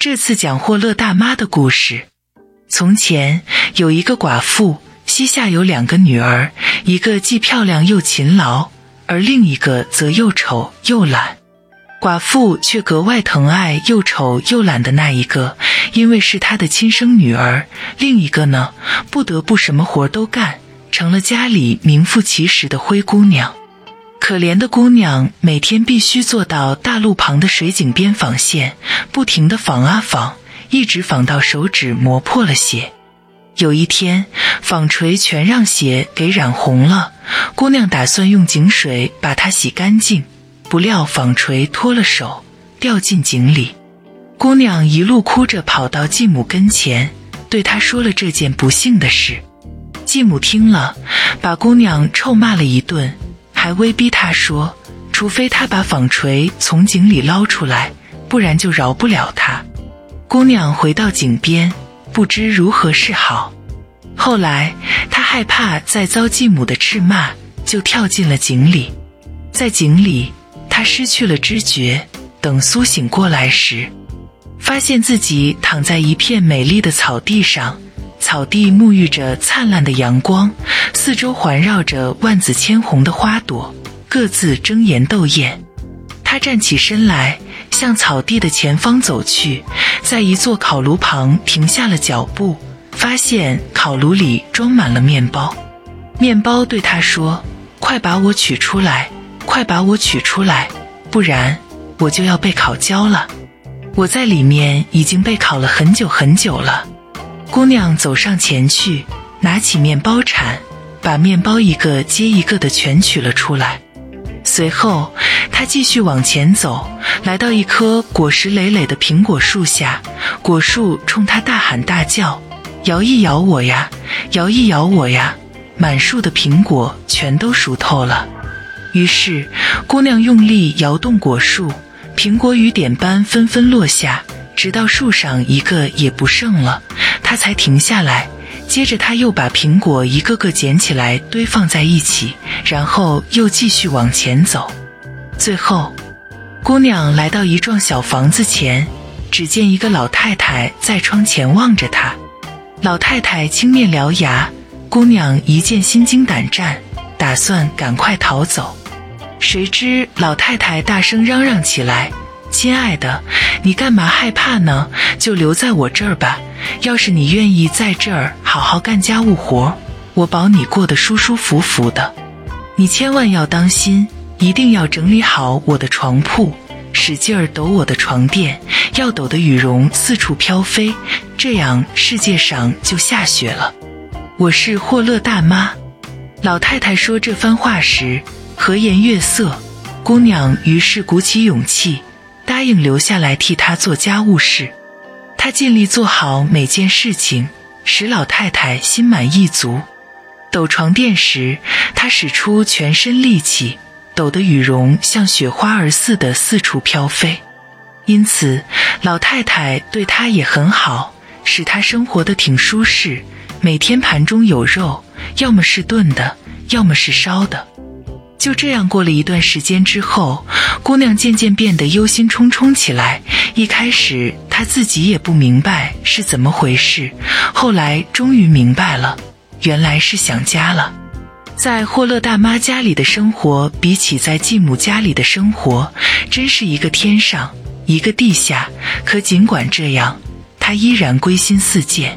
这次讲霍勒大妈的故事。从前有一个寡妇，膝下有两个女儿，一个既漂亮又勤劳，而另一个则又丑又懒。寡妇却格外疼爱又丑又懒的那一个，因为是她的亲生女儿。另一个呢，不得不什么活都干，成了家里名副其实的灰姑娘。可怜的姑娘每天必须坐到大路旁的水井边纺线，不停地纺啊纺，一直纺到手指磨破了血。有一天，纺锤全让血给染红了。姑娘打算用井水把它洗干净，不料纺锤脱了手，掉进井里。姑娘一路哭着跑到继母跟前，对她说了这件不幸的事。继母听了，把姑娘臭骂了一顿。还威逼他说：“除非他把纺锤从井里捞出来，不然就饶不了他。”姑娘回到井边，不知如何是好。后来她害怕再遭继母的斥骂，就跳进了井里。在井里，她失去了知觉。等苏醒过来时，发现自己躺在一片美丽的草地上。草地沐浴着灿烂的阳光，四周环绕着万紫千红的花朵，各自争妍斗艳。他站起身来，向草地的前方走去，在一座烤炉旁停下了脚步，发现烤炉里装满了面包。面包对他说：“快把我取出来，快把我取出来，不然我就要被烤焦了。我在里面已经被烤了很久很久了。”姑娘走上前去，拿起面包铲，把面包一个接一个的全取了出来。随后，她继续往前走，来到一棵果实累累的苹果树下。果树冲她大喊大叫：“摇一摇我呀，摇一摇我呀！”满树的苹果全都熟透了。于是，姑娘用力摇动果树，苹果雨点般纷纷落下。直到树上一个也不剩了，他才停下来。接着，他又把苹果一个个捡起来堆放在一起，然后又继续往前走。最后，姑娘来到一幢小房子前，只见一个老太太在窗前望着她。老太太青面獠牙，姑娘一见心惊胆战，打算赶快逃走。谁知老太太大声嚷嚷起来。亲爱的，你干嘛害怕呢？就留在我这儿吧。要是你愿意在这儿好好干家务活，我保你过得舒舒服服的。你千万要当心，一定要整理好我的床铺，使劲儿抖我的床垫，要抖得羽绒四处飘飞，这样世界上就下雪了。我是霍勒大妈。老太太说这番话时，和颜悦色。姑娘于是鼓起勇气。答应留下来替他做家务事，他尽力做好每件事情，使老太太心满意足。抖床垫时，他使出全身力气，抖得羽绒像雪花儿似的四处飘飞。因此，老太太对他也很好，使他生活的挺舒适。每天盘中有肉，要么是炖的，要么是烧的。就这样过了一段时间之后，姑娘渐渐变得忧心忡忡起来。一开始她自己也不明白是怎么回事，后来终于明白了，原来是想家了。在霍勒大妈家里的生活，比起在继母家里的生活，真是一个天上一个地下。可尽管这样，她依然归心似箭。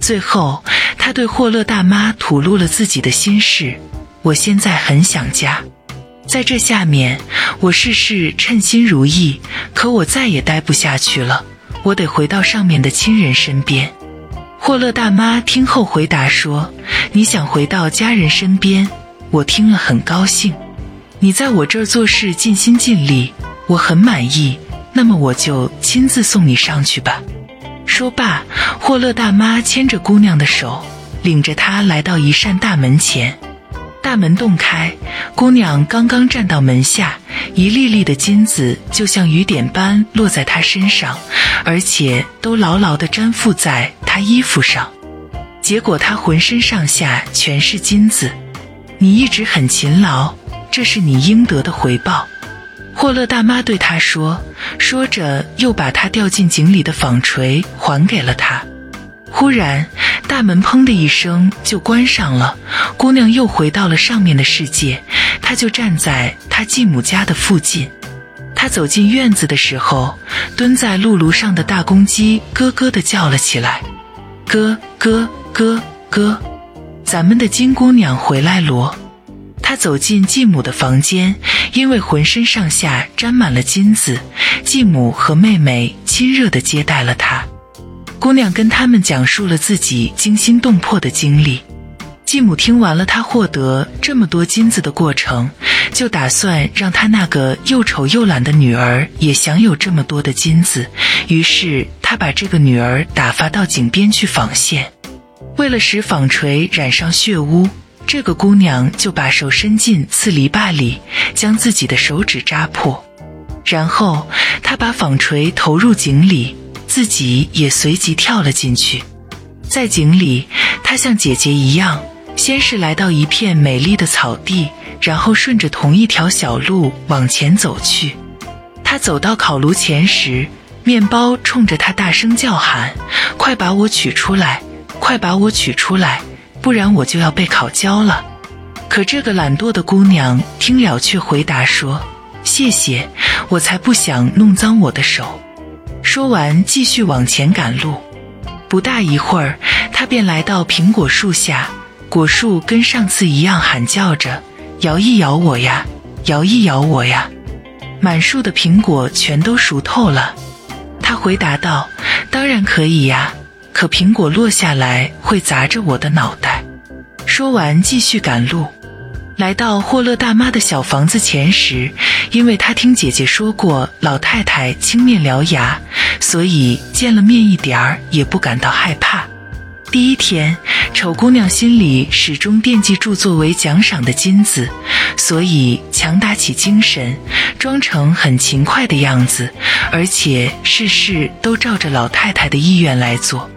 最后，她对霍勒大妈吐露了自己的心事。我现在很想家，在这下面，我事事称心如意，可我再也待不下去了，我得回到上面的亲人身边。霍勒大妈听后回答说：“你想回到家人身边，我听了很高兴。你在我这儿做事尽心尽力，我很满意。那么我就亲自送你上去吧。”说罢，霍勒大妈牵着姑娘的手，领着她来到一扇大门前。大门洞开，姑娘刚刚站到门下，一粒粒的金子就像雨点般落在她身上，而且都牢牢地粘附在她衣服上。结果她浑身上下全是金子。你一直很勤劳，这是你应得的回报。霍勒大妈对她说，说着又把她掉进井里的纺锤还给了她。忽然，大门砰的一声就关上了，姑娘又回到了上面的世界。她就站在她继母家的附近。她走进院子的时候，蹲在露炉上的大公鸡咯咯地叫了起来，咯咯咯咯，咱们的金姑娘回来罗。她走进继母的房间，因为浑身上下沾满了金子，继母和妹妹亲热地接待了她。姑娘跟他们讲述了自己惊心动魄的经历。继母听完了她获得这么多金子的过程，就打算让她那个又丑又懒的女儿也享有这么多的金子。于是她把这个女儿打发到井边去纺线。为了使纺锤染上血污，这个姑娘就把手伸进刺篱笆里，将自己的手指扎破。然后她把纺锤投入井里。自己也随即跳了进去，在井里，他像姐姐一样，先是来到一片美丽的草地，然后顺着同一条小路往前走去。他走到烤炉前时，面包冲着他大声叫喊：“快把我取出来！快把我取出来，不然我就要被烤焦了。”可这个懒惰的姑娘听了，却回答说：“谢谢，我才不想弄脏我的手。”说完，继续往前赶路。不大一会儿，他便来到苹果树下。果树跟上次一样喊叫着：“摇一摇我呀，摇一摇我呀！”满树的苹果全都熟透了。他回答道：“当然可以呀，可苹果落下来会砸着我的脑袋。”说完，继续赶路。来到霍勒大妈的小房子前时，因为她听姐姐说过老太太青面獠牙，所以见了面一点儿也不感到害怕。第一天，丑姑娘心里始终惦记住作为奖赏的金子，所以强打起精神，装成很勤快的样子，而且事事都照着老太太的意愿来做。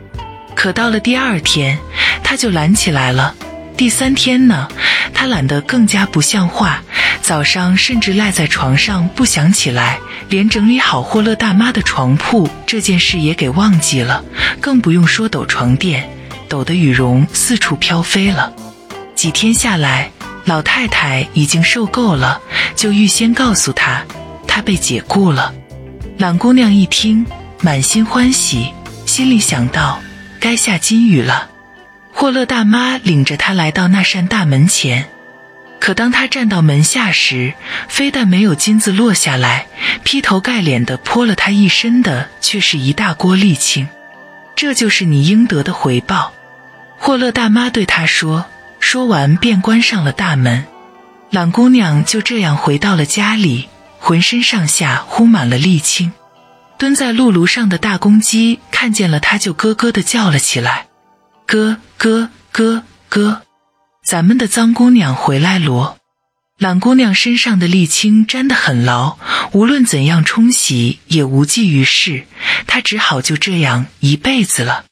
可到了第二天，她就懒起来了。第三天呢，他懒得更加不像话，早上甚至赖在床上不想起来，连整理好霍勒大妈的床铺这件事也给忘记了，更不用说抖床垫，抖得羽绒四处飘飞了。几天下来，老太太已经受够了，就预先告诉他，她被解雇了。懒姑娘一听，满心欢喜，心里想到，该下金雨了。霍勒大妈领着他来到那扇大门前，可当他站到门下时，非但没有金子落下来，劈头盖脸的泼了他一身的，却是一大锅沥青。这就是你应得的回报。霍勒大妈对他说，说完便关上了大门。懒姑娘就这样回到了家里，浑身上下糊满了沥青。蹲在露炉上的大公鸡看见了他，就咯咯的叫了起来。哥哥哥哥，咱们的脏姑娘回来罗。懒姑娘身上的沥青粘得很牢，无论怎样冲洗也无济于事，她只好就这样一辈子了。